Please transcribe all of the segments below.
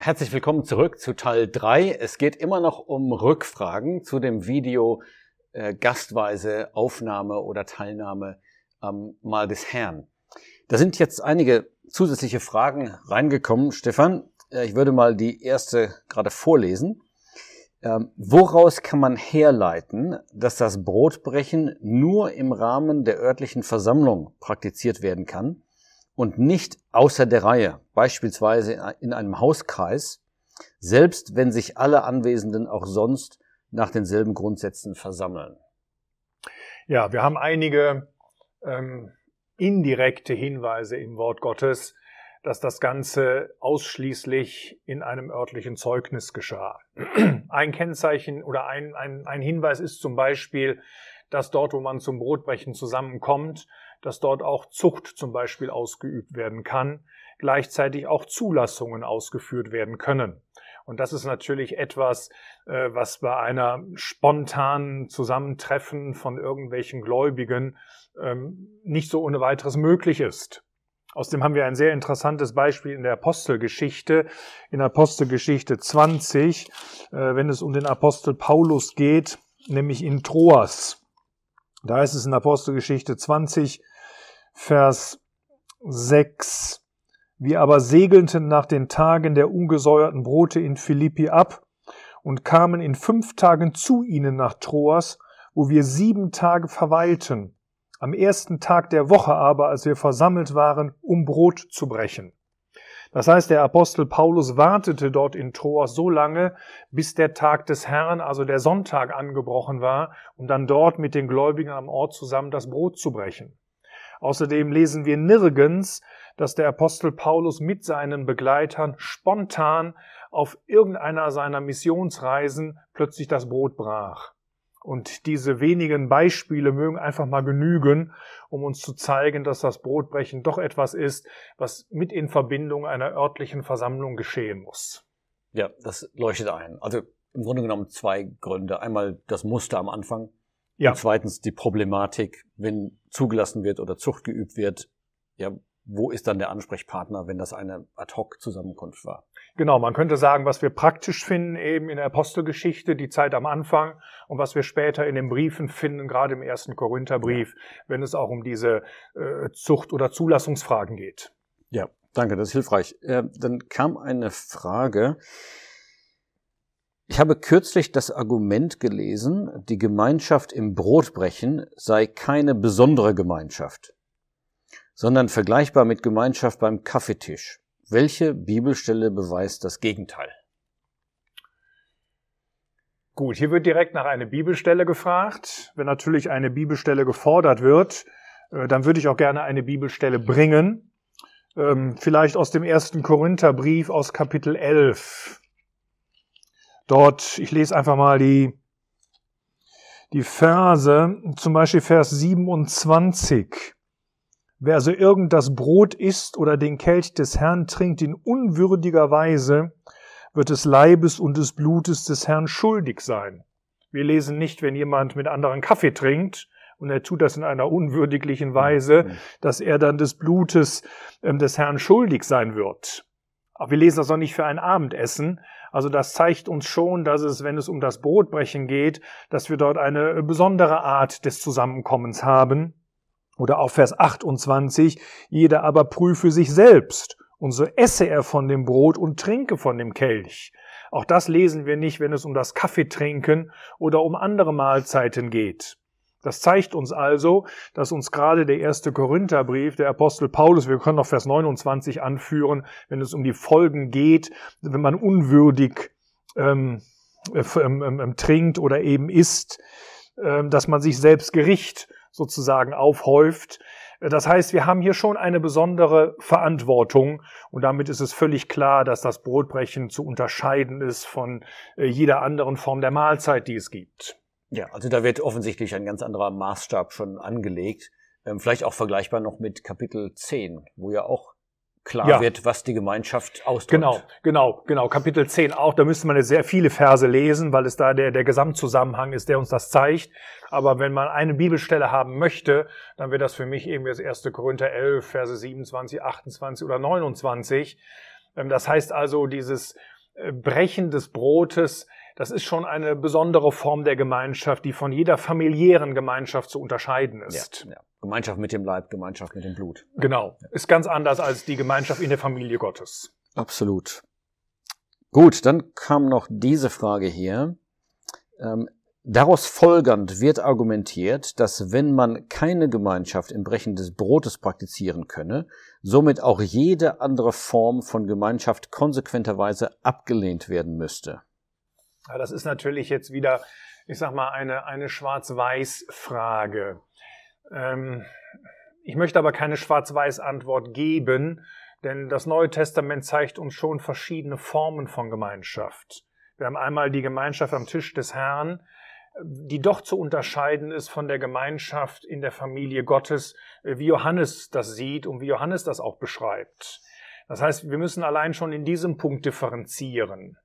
Herzlich willkommen zurück zu Teil 3. Es geht immer noch um Rückfragen zu dem Video äh, Gastweise Aufnahme oder Teilnahme am Mahl des Herrn. Da sind jetzt einige zusätzliche Fragen reingekommen. Stefan, äh, ich würde mal die erste gerade vorlesen. Ähm, woraus kann man herleiten, dass das Brotbrechen nur im Rahmen der örtlichen Versammlung praktiziert werden kann und nicht außer der Reihe, beispielsweise in einem Hauskreis, selbst wenn sich alle Anwesenden auch sonst nach denselben Grundsätzen versammeln. Ja, wir haben einige ähm, indirekte Hinweise im Wort Gottes, dass das Ganze ausschließlich in einem örtlichen Zeugnis geschah. Ein Kennzeichen oder ein, ein, ein Hinweis ist zum Beispiel, dass dort, wo man zum Brotbrechen zusammenkommt, dass dort auch Zucht zum Beispiel ausgeübt werden kann, gleichzeitig auch Zulassungen ausgeführt werden können. Und das ist natürlich etwas, äh, was bei einer spontanen Zusammentreffen von irgendwelchen Gläubigen ähm, nicht so ohne weiteres möglich ist. Außerdem haben wir ein sehr interessantes Beispiel in der Apostelgeschichte, in Apostelgeschichte 20, äh, wenn es um den Apostel Paulus geht, nämlich in Troas. Da ist es in Apostelgeschichte 20, Vers 6. Wir aber segelten nach den Tagen der ungesäuerten Brote in Philippi ab und kamen in fünf Tagen zu ihnen nach Troas, wo wir sieben Tage verweilten. Am ersten Tag der Woche aber, als wir versammelt waren, um Brot zu brechen. Das heißt, der Apostel Paulus wartete dort in Troas so lange, bis der Tag des Herrn, also der Sonntag, angebrochen war, um dann dort mit den Gläubigen am Ort zusammen das Brot zu brechen. Außerdem lesen wir nirgends, dass der Apostel Paulus mit seinen Begleitern spontan auf irgendeiner seiner Missionsreisen plötzlich das Brot brach. Und diese wenigen Beispiele mögen einfach mal genügen, um uns zu zeigen, dass das Brotbrechen doch etwas ist, was mit in Verbindung einer örtlichen Versammlung geschehen muss. Ja, das leuchtet ein. Also im Grunde genommen zwei Gründe. Einmal das Muster am Anfang, ja. Und zweitens die Problematik, wenn zugelassen wird oder Zucht geübt wird, ja, wo ist dann der Ansprechpartner, wenn das eine Ad-Hoc-Zusammenkunft war? Genau, man könnte sagen, was wir praktisch finden eben in der Apostelgeschichte, die Zeit am Anfang und was wir später in den Briefen finden, gerade im ersten Korintherbrief, wenn es auch um diese äh, Zucht- oder Zulassungsfragen geht. Ja, danke, das ist hilfreich. Äh, dann kam eine Frage, ich habe kürzlich das Argument gelesen, die Gemeinschaft im Brotbrechen sei keine besondere Gemeinschaft, sondern vergleichbar mit Gemeinschaft beim Kaffeetisch. Welche Bibelstelle beweist das Gegenteil? Gut, hier wird direkt nach einer Bibelstelle gefragt. Wenn natürlich eine Bibelstelle gefordert wird, äh, dann würde ich auch gerne eine Bibelstelle bringen. Ähm, vielleicht aus dem ersten Korintherbrief aus Kapitel 11. Dort, ich lese einfach mal die, die Verse, zum Beispiel Vers 27. Wer also irgend das Brot isst oder den Kelch des Herrn trinkt in unwürdiger Weise, wird des Leibes und des Blutes des Herrn schuldig sein. Wir lesen nicht, wenn jemand mit anderen Kaffee trinkt und er tut das in einer unwürdiglichen Weise, mhm. dass er dann des Blutes ähm, des Herrn schuldig sein wird. Aber wir lesen das auch nicht für ein Abendessen, also das zeigt uns schon, dass es, wenn es um das Brotbrechen geht, dass wir dort eine besondere Art des Zusammenkommens haben. Oder auch Vers 28, jeder aber prüfe sich selbst, und so esse er von dem Brot und trinke von dem Kelch. Auch das lesen wir nicht, wenn es um das Kaffeetrinken oder um andere Mahlzeiten geht. Das zeigt uns also, dass uns gerade der erste Korintherbrief, der Apostel Paulus, wir können noch Vers 29 anführen, wenn es um die Folgen geht, wenn man unwürdig ähm, äh, ähm, ähm, ähm, trinkt oder eben isst, ähm, dass man sich selbst Gericht sozusagen aufhäuft. Das heißt, wir haben hier schon eine besondere Verantwortung und damit ist es völlig klar, dass das Brotbrechen zu unterscheiden ist von äh, jeder anderen Form der Mahlzeit, die es gibt. Ja, also da wird offensichtlich ein ganz anderer Maßstab schon angelegt. Ähm, vielleicht auch vergleichbar noch mit Kapitel 10, wo ja auch klar ja. wird, was die Gemeinschaft ausdrückt. Genau, genau, genau. Kapitel 10 auch. Da müsste man jetzt sehr viele Verse lesen, weil es da der, der Gesamtzusammenhang ist, der uns das zeigt. Aber wenn man eine Bibelstelle haben möchte, dann wird das für mich eben das 1. Korinther 11, Verse 27, 28 oder 29 Ähm, das heißt also, dieses äh, Brechen des Brotes, das ist schon eine besondere Form der Gemeinschaft, die von jeder familiären Gemeinschaft zu unterscheiden ist. Ja, ja. Gemeinschaft mit dem Leib, Gemeinschaft mit dem Blut. Genau. Ist ganz anders als die Gemeinschaft in der Familie Gottes. Absolut. Gut, dann kam noch diese Frage hier. Ähm, daraus folgernd wird argumentiert, dass wenn man keine Gemeinschaft im Brechen des Brotes praktizieren könne, somit auch jede andere Form von Gemeinschaft konsequenterweise abgelehnt werden müsste. Ja, das ist natürlich jetzt wieder, ich sag mal, eine, eine Schwarz-Weiß-Frage. Ähm, ich möchte aber keine Schwarz-Weiß-Antwort geben, denn das Neue Testament zeigt uns schon verschiedene Formen von Gemeinschaft. Wir haben einmal die Gemeinschaft am Tisch des Herrn, die doch zu unterscheiden ist von der Gemeinschaft in der Familie Gottes, wie Johannes das sieht und wie Johannes das auch beschreibt. Das heißt, wir müssen allein schon in diesem Punkt differenzieren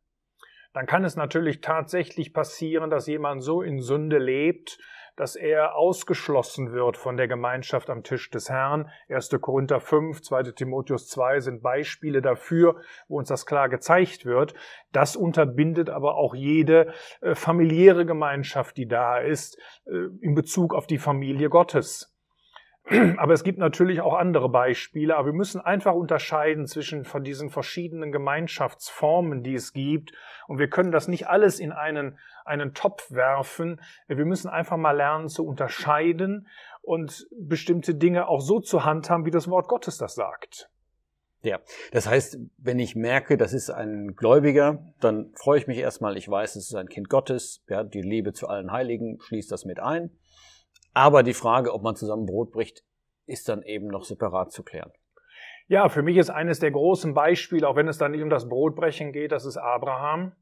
dann kann es natürlich tatsächlich passieren, dass jemand so in Sünde lebt, dass er ausgeschlossen wird von der Gemeinschaft am Tisch des Herrn. 1. Korinther 5, 2. Timotheus 2 sind Beispiele dafür, wo uns das klar gezeigt wird. Das unterbindet aber auch jede äh, familiäre Gemeinschaft, die da ist, äh, in Bezug auf die Familie Gottes. Aber es gibt natürlich auch andere Beispiele, aber wir müssen einfach unterscheiden zwischen von diesen verschiedenen Gemeinschaftsformen, die es gibt. Und wir können das nicht alles in einen, einen Topf werfen. Wir müssen einfach mal lernen zu unterscheiden und bestimmte Dinge auch so zu handhaben, wie das Wort Gottes das sagt. Ja, das heißt, wenn ich merke, das ist ein Gläubiger, dann freue ich mich erstmal, ich weiß, es ist ein Kind Gottes, ja, die Liebe zu allen Heiligen schließt das mit ein. Aber die Frage, ob man zusammen Brot bricht, ist dann eben noch separat zu klären. Ja, für mich ist eines der großen Beispiele, auch wenn es dann nicht um das Brotbrechen geht, das ist Abraham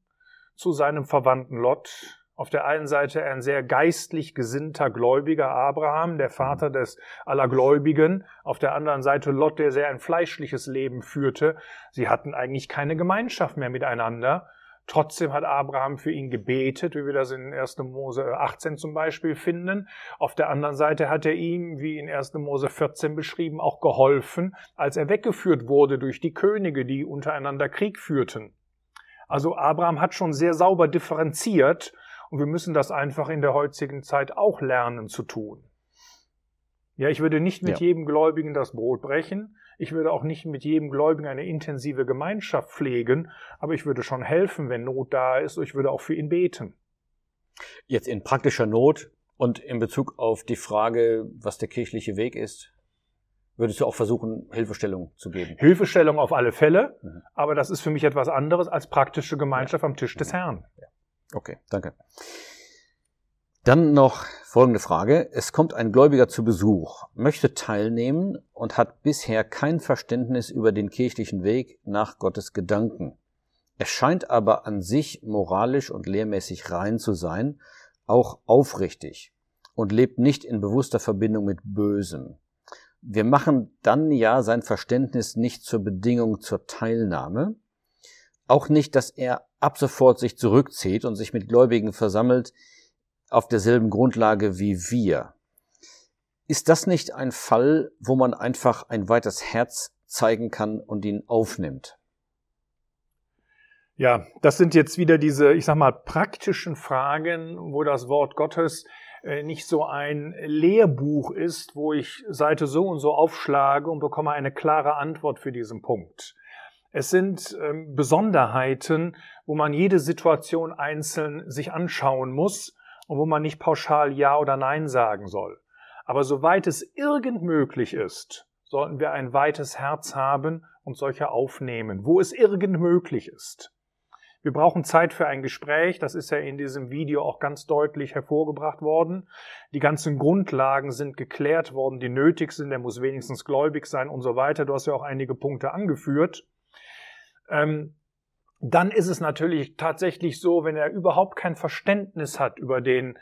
zu seinem Verwandten Lot. Auf der einen Seite ein sehr geistlich gesinnter Gläubiger Abraham, der Vater mhm. des aller Gläubigen. Auf der anderen Seite Lot, der sehr ein fleischliches Leben führte. Sie hatten eigentlich keine Gemeinschaft mehr miteinander. Trotzdem hat Abraham für ihn gebetet, wie wir das in 1. Mose 18 zum Beispiel finden. Auf der anderen Seite hat er ihm, wie in 1. Mose 14 beschrieben, auch geholfen, als er weggeführt wurde durch die Könige, die untereinander Krieg führten. Also Abraham hat schon sehr sauber differenziert und wir müssen das einfach in der heutigen Zeit auch lernen zu tun. Ja, ich würde nicht mit ja. jedem Gläubigen das Brot brechen, ich würde auch nicht mit jedem Gläubigen eine intensive Gemeinschaft pflegen, aber ich würde schon helfen, wenn Not da ist. Ich würde auch für ihn beten. Jetzt in praktischer Not und in Bezug auf die Frage, was der kirchliche Weg ist, würdest du auch versuchen, Hilfestellung zu geben? Hilfestellung auf alle Fälle, mhm. aber das ist für mich etwas anderes als praktische Gemeinschaft ja. am Tisch des mhm. Herrn. Okay, danke. Dann noch folgende Frage. Es kommt ein Gläubiger zu Besuch, möchte teilnehmen und hat bisher kein Verständnis über den kirchlichen Weg nach Gottes Gedanken. Er scheint aber an sich moralisch und lehrmäßig rein zu sein, auch aufrichtig und lebt nicht in bewusster Verbindung mit Bösem. Wir machen dann ja sein Verständnis nicht zur Bedingung zur Teilnahme, auch nicht, dass er ab sofort sich zurückzieht und sich mit Gläubigen versammelt, auf derselben Grundlage wie wir. Ist das nicht ein Fall, wo man einfach ein weites Herz zeigen kann und ihn aufnimmt? Ja, das sind jetzt wieder diese, ich sag mal, praktischen Fragen, wo das Wort Gottes äh, nicht so ein Lehrbuch ist, wo ich Seite so und so aufschlage und bekomme eine klare Antwort für diesen Punkt. Es sind ähm, Besonderheiten, wo man jede Situation einzeln sich anschauen muss und wo man nicht pauschal Ja oder Nein sagen soll. Aber soweit es irgend möglich ist, sollten wir ein weites Herz haben und solche aufnehmen, wo es irgend möglich ist. Wir brauchen Zeit für ein Gespräch, das ist ja in diesem Video auch ganz deutlich hervorgebracht worden. Die ganzen Grundlagen sind geklärt worden, die nötig sind, er muss wenigstens gläubig sein und so weiter. Du hast ja auch einige Punkte angeführt. Ähm, dann ist es natürlich tatsächlich so, wenn er überhaupt kein Verständnis hat über den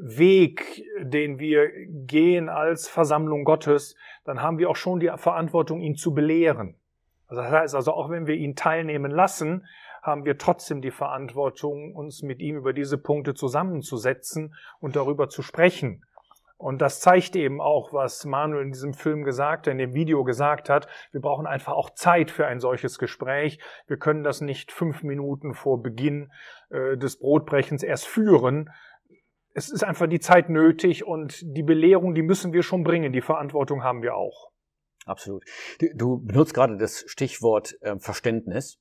Weg, den wir gehen als Versammlung Gottes, dann haben wir auch schon die Verantwortung, ihn zu belehren. Also das heißt also, auch wenn wir ihn teilnehmen lassen, haben wir trotzdem die Verantwortung, uns mit ihm über diese Punkte zusammenzusetzen und darüber zu sprechen. Und das zeigt eben auch, was Manuel in diesem Film gesagt, in dem Video gesagt hat. Wir brauchen einfach auch Zeit für ein solches Gespräch. Wir können das nicht fünf Minuten vor Beginn äh, des Brotbrechens erst führen. Es ist einfach die Zeit nötig und die Belehrung, die müssen wir schon bringen. Die Verantwortung haben wir auch. Absolut. Du benutzt gerade das Stichwort äh, Verständnis.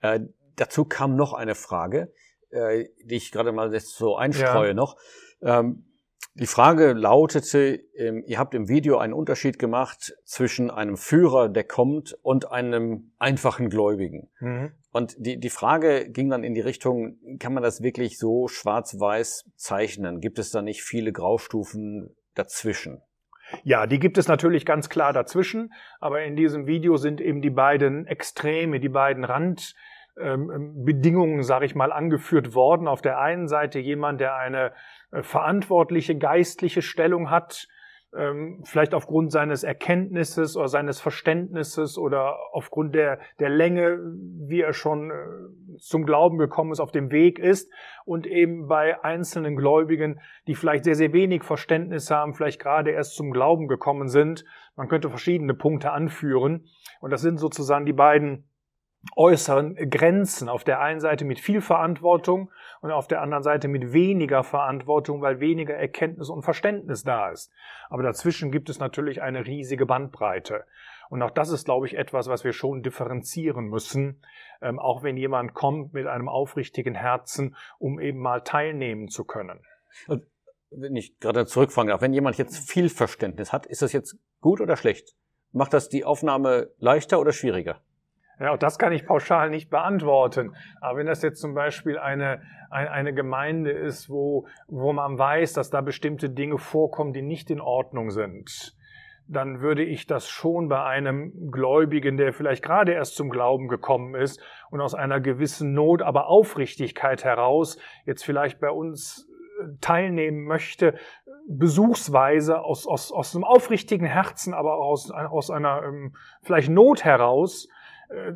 Äh, dazu kam noch eine Frage, äh, die ich gerade mal so einstreue ja. noch. Ähm, die Frage lautete, ähm, ihr habt im Video einen Unterschied gemacht zwischen einem Führer, der kommt, und einem einfachen Gläubigen. Mhm. Und die, die Frage ging dann in die Richtung, kann man das wirklich so schwarz-weiß zeichnen? Gibt es da nicht viele Graustufen dazwischen? Ja, die gibt es natürlich ganz klar dazwischen, aber in diesem Video sind eben die beiden Extreme, die beiden Rand, ähm, ähm, Bedingungen, sage ich mal, angeführt worden. Auf der einen Seite jemand, der eine äh, verantwortliche geistliche Stellung hat, ähm, vielleicht aufgrund seines Erkenntnisses oder seines Verständnisses oder aufgrund der, der Länge, wie er schon äh, zum Glauben gekommen ist, auf dem Weg ist und eben bei einzelnen Gläubigen, die vielleicht sehr, sehr wenig Verständnis haben, vielleicht gerade erst zum Glauben gekommen sind. Man könnte verschiedene Punkte anführen und das sind sozusagen die beiden äußeren Grenzen. Auf der einen Seite mit viel Verantwortung und auf der anderen Seite mit weniger Verantwortung, weil weniger Erkenntnis und Verständnis da ist. Aber dazwischen gibt es natürlich eine riesige Bandbreite. Und auch das ist, glaube ich, etwas, was wir schon differenzieren müssen, ähm, auch wenn jemand kommt mit einem aufrichtigen Herzen, um eben mal teilnehmen zu können. wenn ich gerade zurückfragen darf, wenn jemand jetzt viel Verständnis hat, ist das jetzt gut oder schlecht? Macht das die Aufnahme leichter oder schwieriger? Ja, und das kann ich pauschal nicht beantworten. Aber wenn das jetzt zum Beispiel eine, eine, eine Gemeinde ist, wo, wo man weiß, dass da bestimmte Dinge vorkommen, die nicht in Ordnung sind, dann würde ich das schon bei einem Gläubigen, der vielleicht gerade erst zum Glauben gekommen ist und aus einer gewissen Not, aber Aufrichtigkeit heraus jetzt vielleicht bei uns äh, teilnehmen möchte, besuchsweise aus, aus, aus einem aufrichtigen Herzen, aber aus, aus einer ähm, vielleicht Not heraus,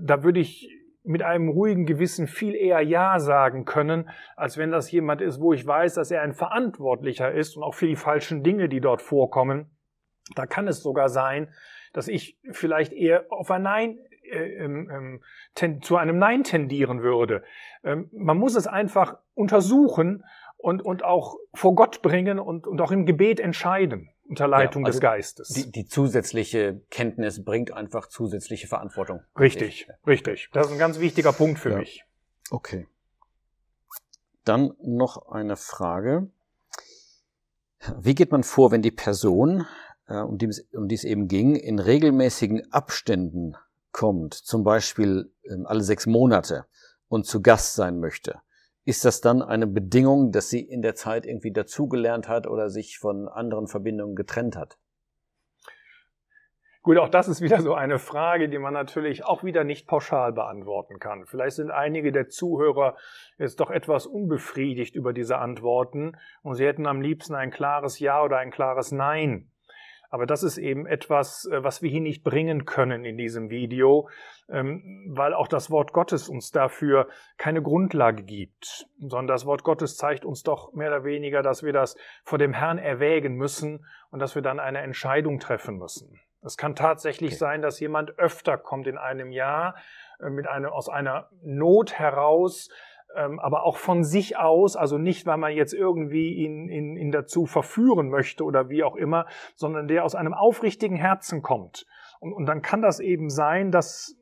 da würde ich mit einem ruhigen Gewissen viel eher Ja sagen können, als wenn das jemand ist, wo ich weiß, dass er ein Verantwortlicher ist und auch für die falschen Dinge, die dort vorkommen. Da kann es sogar sein, dass ich vielleicht eher auf ein Nein äh, ähm, ähm, zu einem Nein tendieren würde. Ähm, man muss es einfach untersuchen und, und auch vor Gott bringen und, und auch im Gebet entscheiden unter Leitung ja, also des Geistes. Die, die zusätzliche Kenntnis bringt einfach zusätzliche Verantwortung. Richtig, richtig. Das ist ein ganz wichtiger Punkt für ja. mich. Okay. Dann noch eine Frage. Wie geht man vor, wenn die Person, äh, um, die, um die es eben ging, in regelmäßigen Abständen kommt, zum Beispiel ähm, alle sechs Monate und zu Gast sein möchte? Ist das dann eine Bedingung, dass sie in der Zeit irgendwie dazugelernt hat oder sich von anderen Verbindungen getrennt hat? Gut, auch das ist wieder so eine Frage, die man natürlich auch wieder nicht pauschal beantworten kann. Vielleicht sind einige der Zuhörer jetzt doch etwas unbefriedigt über diese Antworten und sie hätten am liebsten ein klares Ja oder ein klares Nein. Aber das ist eben etwas, äh, was wir hier nicht bringen können in diesem Video, ähm, weil auch das Wort Gottes uns dafür keine Grundlage gibt, sondern das Wort Gottes zeigt uns doch mehr oder weniger, dass wir das vor dem Herrn erwägen müssen und dass wir dann eine Entscheidung treffen müssen. Es kann tatsächlich okay. sein, dass jemand öfter kommt in einem Jahr äh, mit einem, aus einer Not heraus, aber auch von sich aus, also nicht, weil man jetzt irgendwie ihn, ihn, ihn dazu verführen möchte oder wie auch immer, sondern der aus einem aufrichtigen Herzen kommt. Und, und dann kann das eben sein, dass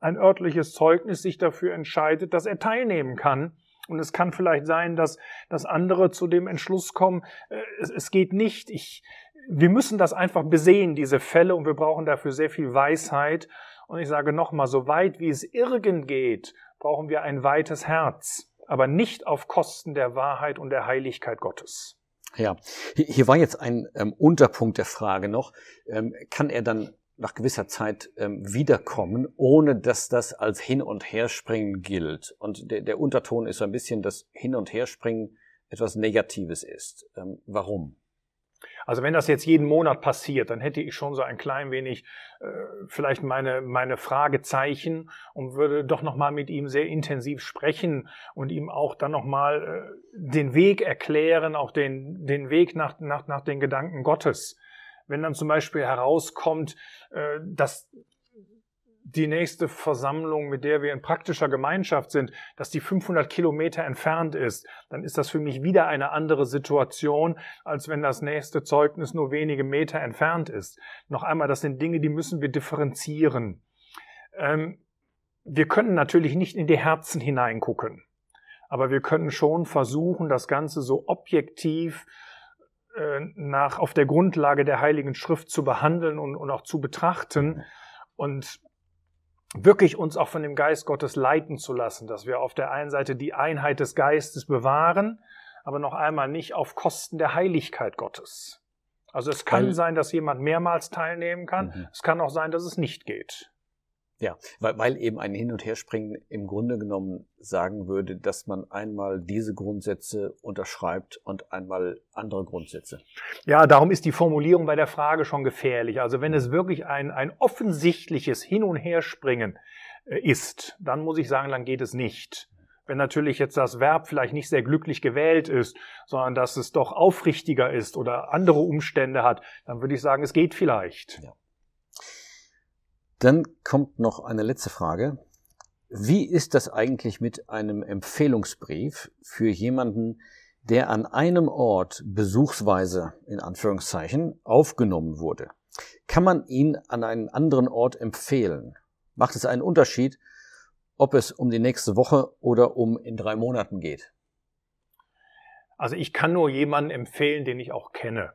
ein örtliches Zeugnis sich dafür entscheidet, dass er teilnehmen kann. Und es kann vielleicht sein, dass, dass andere zu dem Entschluss kommen, äh, es, es geht nicht. Ich, wir müssen das einfach besehen, diese Fälle, und wir brauchen dafür sehr viel Weisheit. Und ich sage nochmal, so weit wie es irgend geht, brauchen wir ein weites Herz, aber nicht auf Kosten der Wahrheit und der Heiligkeit Gottes. Ja, hier war jetzt ein ähm, Unterpunkt der Frage noch. Ähm, kann er dann nach gewisser Zeit ähm, wiederkommen, ohne dass das als Hin- und Herspringen gilt? Und der, der Unterton ist so ein bisschen, dass Hin- und Herspringen etwas Negatives ist. Ähm, warum? Also wenn das jetzt jeden Monat passiert, dann hätte ich schon so ein klein wenig äh, vielleicht meine meine Fragezeichen und würde doch noch mal mit ihm sehr intensiv sprechen und ihm auch dann noch mal äh, den Weg erklären, auch den den Weg nach nach nach den Gedanken Gottes. Wenn dann zum Beispiel herauskommt, äh, dass die nächste Versammlung, mit der wir in praktischer Gemeinschaft sind, dass die 500 Kilometer entfernt ist, dann ist das für mich wieder eine andere Situation, als wenn das nächste Zeugnis nur wenige Meter entfernt ist. Noch einmal, das sind Dinge, die müssen wir differenzieren. Ähm, wir können natürlich nicht in die Herzen hineingucken, aber wir können schon versuchen, das Ganze so objektiv äh, nach, auf der Grundlage der Heiligen Schrift zu behandeln und, und auch zu betrachten. Und wirklich uns auch von dem Geist Gottes leiten zu lassen, dass wir auf der einen Seite die Einheit des Geistes bewahren, aber noch einmal nicht auf Kosten der Heiligkeit Gottes. Also es kann sein, dass jemand mehrmals teilnehmen kann, mhm. es kann auch sein, dass es nicht geht. Ja, weil, weil eben ein Hin- und Herspringen im Grunde genommen sagen würde, dass man einmal diese Grundsätze unterschreibt und einmal andere Grundsätze. Ja, darum ist die Formulierung bei der Frage schon gefährlich. Also wenn es wirklich ein, ein offensichtliches Hin- und Herspringen äh, ist, dann muss ich sagen, dann geht es nicht. Wenn natürlich jetzt das Verb vielleicht nicht sehr glücklich gewählt ist, sondern dass es doch aufrichtiger ist oder andere Umstände hat, dann würde ich sagen, es geht vielleicht. Ja. Dann kommt noch eine letzte Frage. Wie ist das eigentlich mit einem Empfehlungsbrief für jemanden, der an einem Ort besuchsweise in Anführungszeichen aufgenommen wurde? Kann man ihn an einen anderen Ort empfehlen? Macht es einen Unterschied, ob es um die nächste Woche oder um in drei Monaten geht? Also ich kann nur jemanden empfehlen, den ich auch kenne.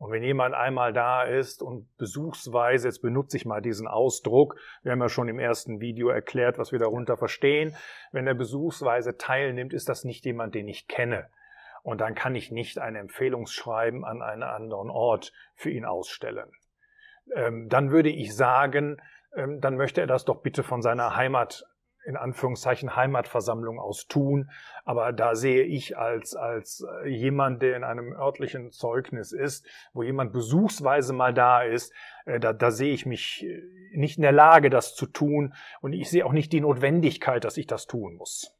Und wenn jemand einmal da ist und besuchsweise, jetzt benutze ich mal diesen Ausdruck, wir haben ja schon im ersten Video erklärt, was wir darunter verstehen, wenn er besuchsweise teilnimmt, ist das nicht jemand, den ich kenne. Und dann kann ich nicht ein Empfehlungsschreiben an einen anderen Ort für ihn ausstellen. Ähm, dann würde ich sagen, ähm, dann möchte er das doch bitte von seiner Heimat in Anführungszeichen Heimatversammlung aus tun. Aber da sehe ich als, als äh, jemand, der in einem örtlichen Zeugnis ist, wo jemand besuchsweise mal da ist, äh, da, da sehe ich mich äh, nicht in der Lage, das zu tun. Und ich sehe auch nicht die Notwendigkeit, dass ich das tun muss.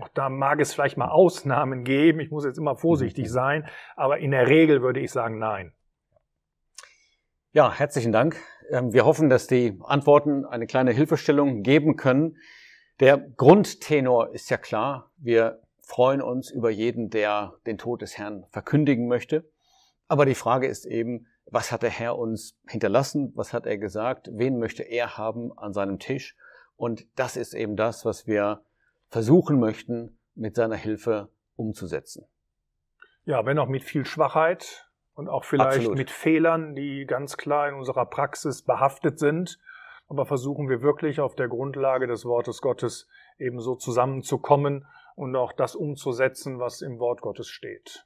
Auch da mag es vielleicht mal Ausnahmen geben. Ich muss jetzt immer vorsichtig mhm. sein. Aber in der Regel würde ich sagen, nein. Ja, herzlichen Dank. Ähm, wir hoffen, dass die Antworten eine kleine Hilfestellung geben können. Der Grundtenor ist ja klar. Wir freuen uns über jeden, der den Tod des Herrn verkündigen möchte. Aber die Frage ist eben, was hat der Herr uns hinterlassen? Was hat er gesagt? Wen möchte er haben an seinem Tisch? Und das ist eben das, was wir versuchen möchten, mit seiner Hilfe umzusetzen. Ja, wenn auch mit viel Schwachheit, und auch vielleicht Absolut. mit Fehlern, die ganz klar in unserer Praxis behaftet sind. Aber versuchen wir wirklich auf der Grundlage des Wortes Gottes eben so zusammenzukommen und auch das umzusetzen, was im Wort Gottes steht.